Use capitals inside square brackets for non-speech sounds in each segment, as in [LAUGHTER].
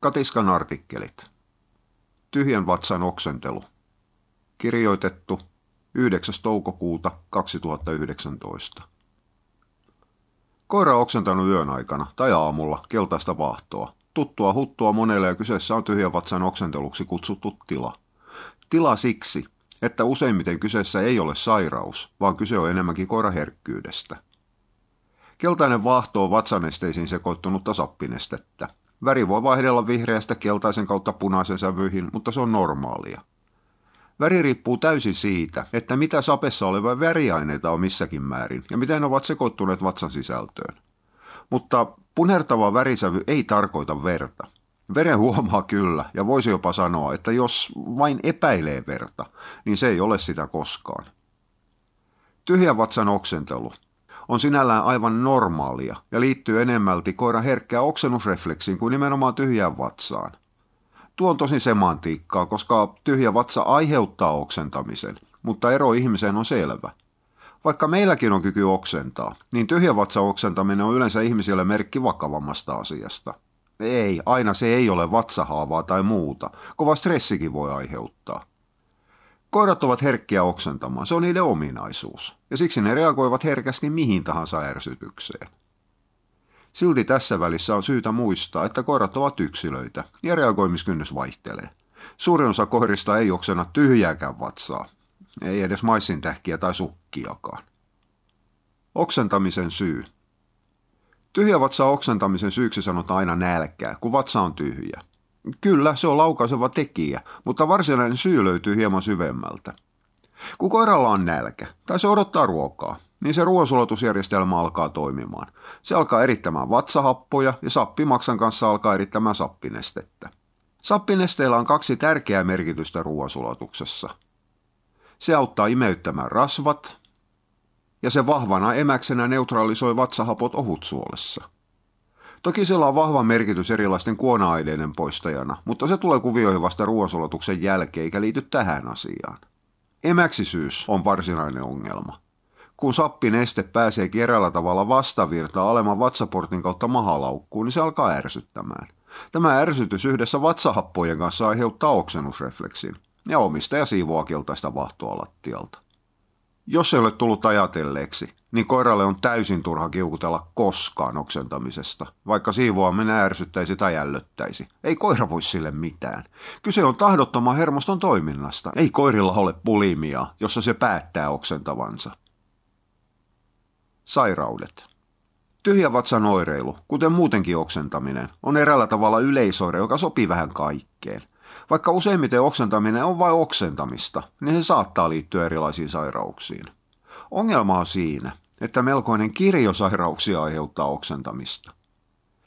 Katiskan artikkelit. Tyhjän vatsan oksentelu. Kirjoitettu 9. toukokuuta 2019. Koira on oksentanut yön aikana tai aamulla keltaista vaahtoa. Tuttua huttua monelle ja kyseessä on tyhjän vatsan oksenteluksi kutsuttu tila. Tila siksi, että useimmiten kyseessä ei ole sairaus, vaan kyse on enemmänkin koiraherkkyydestä. Keltainen vaahto on vatsanesteisiin sekoittunutta sappinestettä. Väri voi vaihdella vihreästä keltaisen kautta punaisen sävyihin, mutta se on normaalia. Väri riippuu täysin siitä, että mitä sapessa olevia väriaineita on missäkin määrin ja miten ne ovat sekoittuneet vatsan sisältöön. Mutta punertava värisävy ei tarkoita verta. Veren huomaa kyllä ja voisi jopa sanoa, että jos vain epäilee verta, niin se ei ole sitä koskaan. Tyhjä vatsan oksentelu on sinällään aivan normaalia ja liittyy enemmälti koiran herkkää oksennusrefleksiin kuin nimenomaan tyhjään vatsaan. Tuo on tosi semantiikkaa, koska tyhjä vatsa aiheuttaa oksentamisen, mutta ero ihmiseen on selvä. Vaikka meilläkin on kyky oksentaa, niin tyhjä vatsa oksentaminen on yleensä ihmisille merkki vakavammasta asiasta. Ei, aina se ei ole vatsahaavaa tai muuta. Kova stressikin voi aiheuttaa. Koirat ovat herkkiä oksentamaan, se on niiden ominaisuus, ja siksi ne reagoivat herkästi mihin tahansa ärsytykseen. Silti tässä välissä on syytä muistaa, että koirat ovat yksilöitä ja reagoimiskynnys vaihtelee. Suurin osa koirista ei oksena tyhjääkään vatsaa, ei edes tähkiä tai sukkiakaan. Oksentamisen syy. Tyhjä vatsa oksentamisen syyksi sanotaan aina nälkää, kun vatsa on tyhjä. Kyllä, se on laukaiseva tekijä, mutta varsinainen syy löytyy hieman syvemmältä. Kun koiralla on nälkä tai se odottaa ruokaa, niin se ruoansulatusjärjestelmä alkaa toimimaan. Se alkaa erittämään vatsahappoja ja sappimaksan kanssa alkaa erittämään sappinestettä. Sappinesteillä on kaksi tärkeää merkitystä ruoansulatuksessa. Se auttaa imeyttämään rasvat ja se vahvana emäksenä neutralisoi vatsahapot ohutsuolessa – Toki sillä on vahva merkitys erilaisten kuona-aineiden poistajana, mutta se tulee kuvioihin vasta ruoansulatuksen jälkeen eikä liity tähän asiaan. Emäksisyys on varsinainen ongelma. Kun sappineste pääsee kerralla tavalla vastavirta alemman vatsaportin kautta mahalaukkuun, niin se alkaa ärsyttämään. Tämä ärsytys yhdessä vatsahappojen kanssa aiheuttaa oksennusrefleksin, ja omistaja siivoaa keltaista vahtoa lattialta. Jos ei ole tullut ajatelleeksi, niin koiralle on täysin turha kiukutella koskaan oksentamisesta, vaikka siivoaminen ärsyttäisi tai ällöttäisi. Ei koira voi sille mitään. Kyse on tahdottoman hermoston toiminnasta. Ei koirilla ole pulimia, jossa se päättää oksentavansa. Sairaudet. Tyhjä vatsan oireilu, kuten muutenkin oksentaminen, on eräällä tavalla yleisoire, joka sopii vähän kaikkeen – vaikka useimmiten oksentaminen on vain oksentamista, niin se saattaa liittyä erilaisiin sairauksiin. Ongelma on siinä, että melkoinen kirjo sairauksia aiheuttaa oksentamista.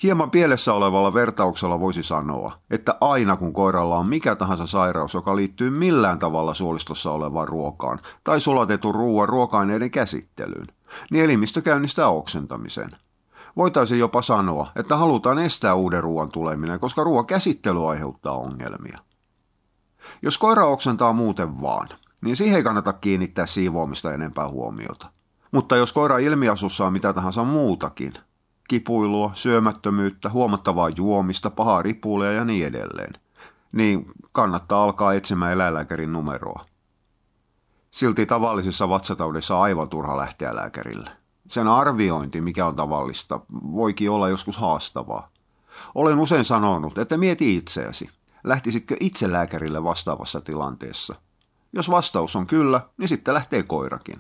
Hieman pielessä olevalla vertauksella voisi sanoa, että aina kun koiralla on mikä tahansa sairaus, joka liittyy millään tavalla suolistossa olevaan ruokaan tai sulatetun ruoan ruoka-aineiden käsittelyyn, niin elimistö käynnistää oksentamisen. Voitaisiin jopa sanoa, että halutaan estää uuden ruoan tuleminen, koska ruoan käsittely aiheuttaa ongelmia. Jos koira oksentaa muuten vaan, niin siihen ei kannata kiinnittää siivoamista enempää huomiota. Mutta jos koira ilmiasussa on mitä tahansa muutakin, kipuilua, syömättömyyttä, huomattavaa juomista, pahaa ripulia ja niin edelleen, niin kannattaa alkaa etsimään eläinlääkärin numeroa. Silti tavallisissa vatsataudissa on aivan turha lähteä lääkärille. Sen arviointi, mikä on tavallista, voikin olla joskus haastavaa. Olen usein sanonut, että mieti itseäsi. Lähtisitkö itse lääkärille vastaavassa tilanteessa? Jos vastaus on kyllä, niin sitten lähtee koirakin.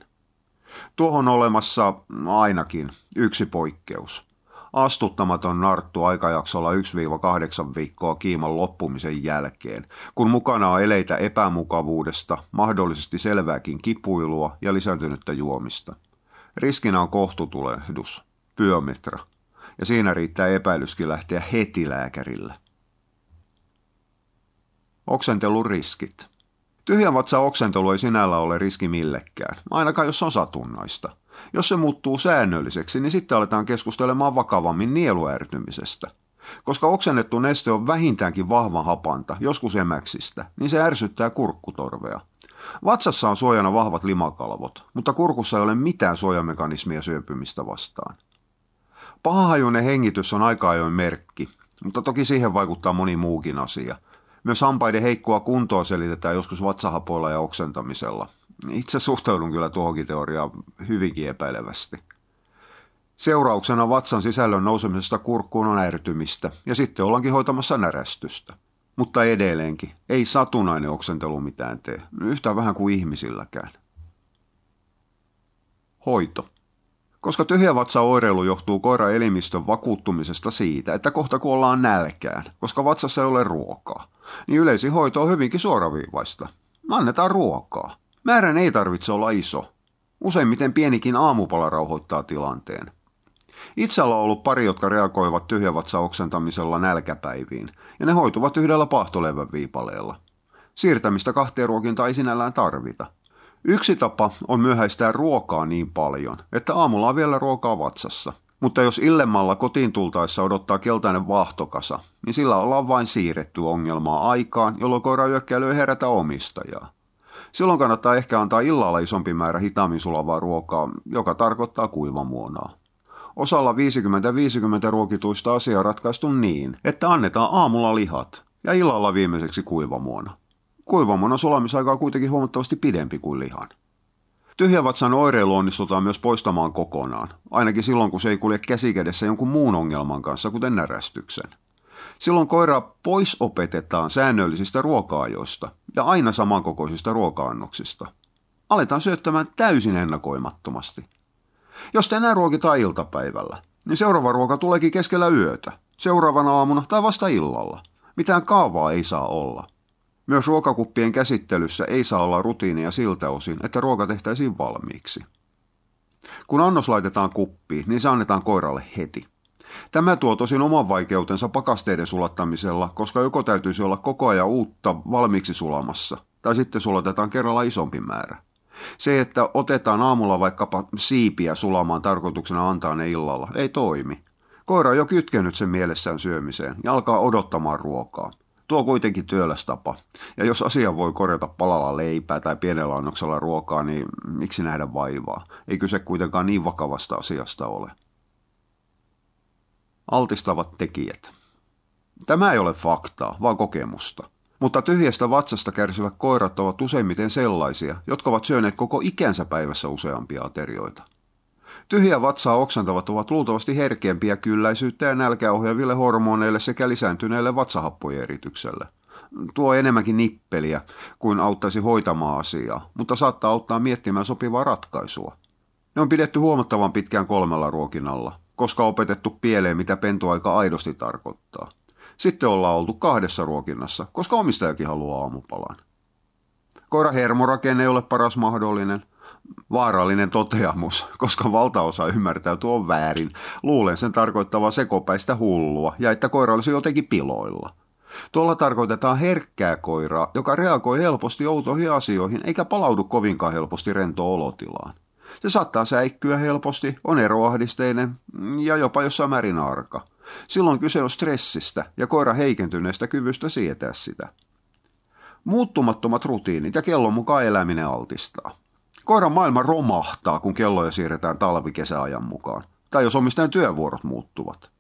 Tuohon olemassa ainakin yksi poikkeus. Astuttamaton narttu aikajaksolla 1-8 viikkoa kiiman loppumisen jälkeen, kun mukana on eleitä epämukavuudesta, mahdollisesti selvääkin kipuilua ja lisääntynyttä juomista. Riskinä on kohtutulehdus, pyömetra, ja siinä riittää epäilyskin lähteä heti lääkärille. Oksentelun riskit. Tyhjän vatsa oksentelu ei sinällä ole riski millekään, ainakaan jos on satunnaista. Jos se muuttuu säännölliseksi, niin sitten aletaan keskustelemaan vakavammin nieluärtymisestä. Koska oksennettu neste on vähintäänkin vahvan hapanta, joskus emäksistä, niin se ärsyttää kurkkutorvea. Vatsassa on suojana vahvat limakalvot, mutta kurkussa ei ole mitään suojamekanismia syöpymistä vastaan. Pahahajuinen hengitys on aika ajoin merkki, mutta toki siihen vaikuttaa moni muukin asia. Myös hampaiden heikkoa kuntoa selitetään joskus vatsahapoilla ja oksentamisella. Itse suhtaudun kyllä tuohonkin teoriaan hyvinkin epäilevästi. Seurauksena vatsan sisällön nousemisesta kurkkuun on ärtymistä ja sitten ollaankin hoitamassa närästystä. Mutta edelleenkin, ei satunainen oksentelu mitään tee, yhtä vähän kuin ihmisilläkään. Hoito. Koska tyhjävatsa oireilu johtuu koira elimistön vakuuttumisesta siitä, että kohta kuollaan nälkään, koska vatsassa ei ole ruokaa, niin yleisin hoito on hyvinkin suoraviivaista. Annetaan ruokaa. Määrän ei tarvitse olla iso. Useimmiten pienikin aamupala rauhoittaa tilanteen. Itsellä on ollut pari, jotka reagoivat tyhjävatsa oksentamisella nälkäpäiviin, ja ne hoituvat yhdellä pahtolevän viipaleella. Siirtämistä kahteen ruokintaan ei sinällään tarvita. Yksi tapa on myöhäistää ruokaa niin paljon, että aamulla on vielä ruokaa vatsassa. Mutta jos illemmalla kotiin tultaessa odottaa keltainen vaahtokasa, niin sillä ollaan vain siirretty ongelmaa aikaan, jolloin koira yökkäily ei herätä omistajaa. Silloin kannattaa ehkä antaa illalla isompi määrä hitaammin sulavaa ruokaa, joka tarkoittaa kuivamuonaa. Osalla 50-50 ruokituista asiaa ratkaistu niin, että annetaan aamulla lihat ja illalla viimeiseksi kuivamuona. Sulamisaika on kuitenkin huomattavasti pidempi kuin lihan. Tyhjävatsan oireilu onnistutaan myös poistamaan kokonaan, ainakin silloin kun se ei kulje käsikädessä jonkun muun ongelman kanssa, kuten närästyksen. Silloin koira pois opetetaan säännöllisistä ruoka-ajoista ja aina samankokoisista ruoka-annoksista. Aletaan syöttämään täysin ennakoimattomasti. Jos tänään ruokitaan iltapäivällä, niin seuraava ruoka tuleekin keskellä yötä, seuraavana aamuna tai vasta illalla. Mitään kaavaa ei saa olla. Myös ruokakuppien käsittelyssä ei saa olla rutiinia siltä osin, että ruoka tehtäisiin valmiiksi. Kun annos laitetaan kuppiin, niin se annetaan koiralle heti. Tämä tuo tosin oman vaikeutensa pakasteiden sulattamisella, koska joko täytyisi olla koko ajan uutta valmiiksi sulamassa, tai sitten sulatetaan kerralla isompi määrä. Se, että otetaan aamulla vaikkapa siipiä sulamaan tarkoituksena antaa ne illalla, ei toimi. Koira on jo kytkenyt sen mielessään syömiseen ja alkaa odottamaan ruokaa. Tuo kuitenkin työläs tapa. Ja jos asia voi korjata palalla leipää tai pienellä annoksella ruokaa, niin miksi nähdä vaivaa? Ei kyse kuitenkaan niin vakavasta asiasta ole. Altistavat tekijät. Tämä ei ole faktaa, vaan kokemusta. Mutta tyhjästä vatsasta kärsivät koirat ovat useimmiten sellaisia, jotka ovat syöneet koko ikänsä päivässä useampia aterioita. Tyhjä vatsaa oksentavat ovat luultavasti herkempiä kylläisyyttä ja nälkää ohjaaville hormoneille sekä lisääntyneelle vatsahappojen eritykselle. Tuo enemmänkin nippeliä kuin auttaisi hoitamaan asiaa, mutta saattaa auttaa miettimään sopivaa ratkaisua. Ne on pidetty huomattavan pitkään kolmella ruokinnalla, koska opetettu pieleen, mitä pentuaika aidosti tarkoittaa. Sitten ollaan oltu kahdessa ruokinnassa, koska omistajakin haluaa aamupalan. Koira hermorakenne ei ole paras mahdollinen. Vaarallinen toteamus, koska valtaosa ymmärtää tuon väärin. Luulen sen tarkoittava sekopäistä hullua ja että koira olisi jotenkin piloilla. Tuolla tarkoitetaan herkkää koiraa, joka reagoi helposti outoihin asioihin eikä palaudu kovinkaan helposti rentoon olotilaan. Se saattaa säikkyä helposti, on eroahdisteinen ja jopa jossain määrin arka. Silloin kyse on stressistä ja koira heikentyneestä kyvystä sietää sitä. Muuttumattomat rutiinit ja kellon mukaan eläminen altistaa. Koiran maailma romahtaa, kun kelloja siirretään talvi-kesäajan mukaan, tai jos omistajan työvuorot muuttuvat.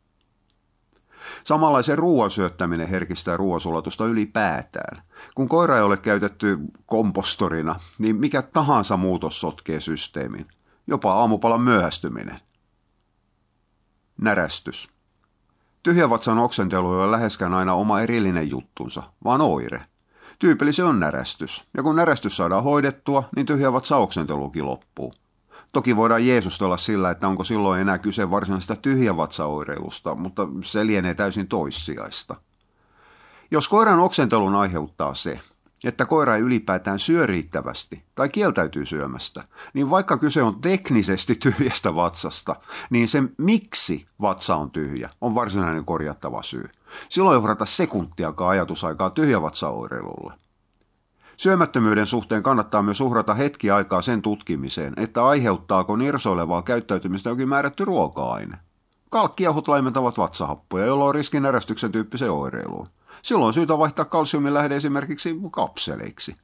Samanlaisen ruoan syöttäminen herkistää ruoansulatusta ylipäätään. Kun koira ei ole käytetty kompostorina, niin mikä tahansa muutos sotkee systeemin. Jopa aamupalan myöhästyminen. Närästys. Tyhjävatsan oksentelu ei ole läheskään aina oma erillinen juttunsa, vaan oire. Tyypillisen on närästys, ja kun närästys saadaan hoidettua, niin tyhjävatsa oksentelukin loppuu. Toki voidaan Jeesustella sillä, että onko silloin enää kyse varsinaisesta tyhjävatsaoireilusta, mutta se lienee täysin toissijaista. Jos koiran oksentelun aiheuttaa se, että koira ei ylipäätään syö riittävästi tai kieltäytyy syömästä, niin vaikka kyse on teknisesti [LAUGHS] tyhjästä vatsasta, niin se miksi vatsa on tyhjä on varsinainen korjattava syy. Silloin ei uhrata sekuntiakaan ajatusaikaa tyhjävatsaoireilulle. Syömättömyyden suhteen kannattaa myös uhrata hetki aikaa sen tutkimiseen, että aiheuttaako nirsoilevaa käyttäytymistä jokin määrätty ruoka-aine. Kalkkiahut laimentavat vatsahappoja, jolloin riskin närästyksen tyyppiseen oireiluun. Silloin on syytä vaihtaa kalsiumin lähde esimerkiksi kapseleiksi.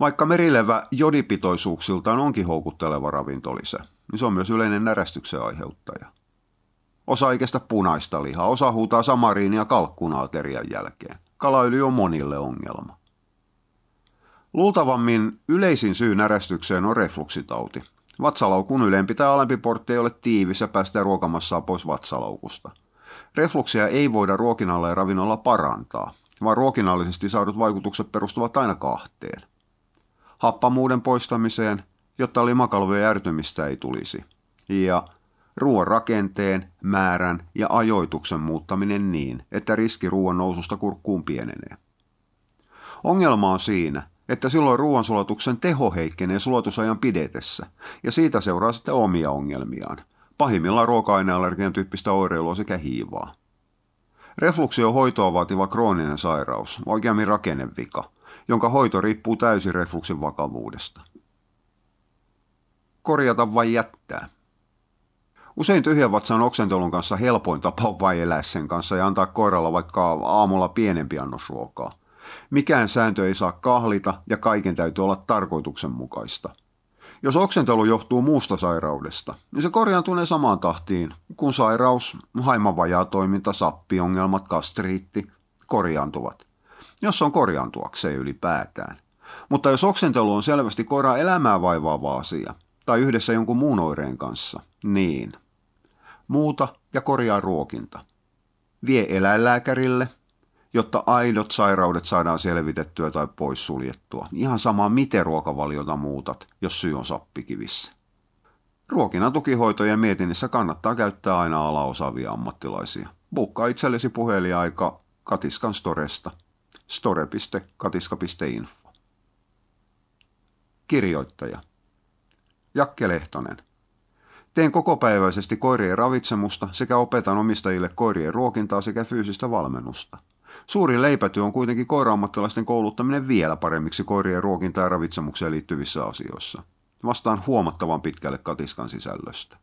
Vaikka merilevä jodipitoisuuksiltaan onkin houkutteleva ravintolisä, niin se on myös yleinen närästyksen aiheuttaja. Osa ei kestä punaista lihaa, osa huutaa samariinia kalkkunaaterian jälkeen. Kalayli on monille ongelma. Luultavammin yleisin syy närästykseen on refluksitauti. Vatsalaukun ylempi tai alempi portti ei ole tiivis ja päästää ruokamassaa pois vatsalaukusta. Refluksia ei voida ruokinnalla ja ravinnolla parantaa, vaan ruokinnallisesti saadut vaikutukset perustuvat aina kahteen. Happamuuden poistamiseen, jotta limakalvojen ärtymistä ei tulisi, ja ruoan rakenteen, määrän ja ajoituksen muuttaminen niin, että riski ruoan noususta kurkkuun pienenee. Ongelma on siinä, että silloin ruoansulatuksen teho heikkenee sulatusajan pidetessä, ja siitä seuraa sitten omia ongelmiaan. Pahimmillaan ruoka-aineallergian tyyppistä oireilua sekä hiivaa. Refluksi on hoitoa vaativa krooninen sairaus, oikeammin rakennevika, jonka hoito riippuu täysin refluksin vakavuudesta. Korjata vai jättää? Usein tyhjän vatsan oksentelun kanssa helpoin tapa on vai elää sen kanssa ja antaa koiralla vaikka aamulla pienempi annos ruokaa – Mikään sääntö ei saa kahlita ja kaiken täytyy olla tarkoituksenmukaista. Jos oksentelu johtuu muusta sairaudesta, niin se korjaantunee samaan tahtiin, kun sairaus, haimavajatoiminta, sappiongelmat, kastriitti korjaantuvat. Jos on korjaantuakseen ylipäätään. Mutta jos oksentelu on selvästi koiraa elämää vaivaava asia, tai yhdessä jonkun muun oireen kanssa, niin muuta ja korjaa ruokinta. Vie eläinlääkärille jotta aidot sairaudet saadaan selvitettyä tai poissuljettua. Ihan sama, miten ruokavaliota muutat, jos syy on sappikivissä. Ruokinnan tukihoitojen mietinnässä kannattaa käyttää aina alaosaavia ammattilaisia. Bukkaa itsellesi puheliaika Katiskan Storesta. store.katiska.info. Kirjoittaja Jakke Lehtonen. Teen kokopäiväisesti koirien ravitsemusta sekä opetan omistajille koirien ruokintaa sekä fyysistä valmennusta – Suuri leipätyö on kuitenkin koiraammattilaisten kouluttaminen vielä paremmiksi koirien ruokinta- ja ravitsemukseen liittyvissä asioissa. Vastaan huomattavan pitkälle katiskan sisällöstä.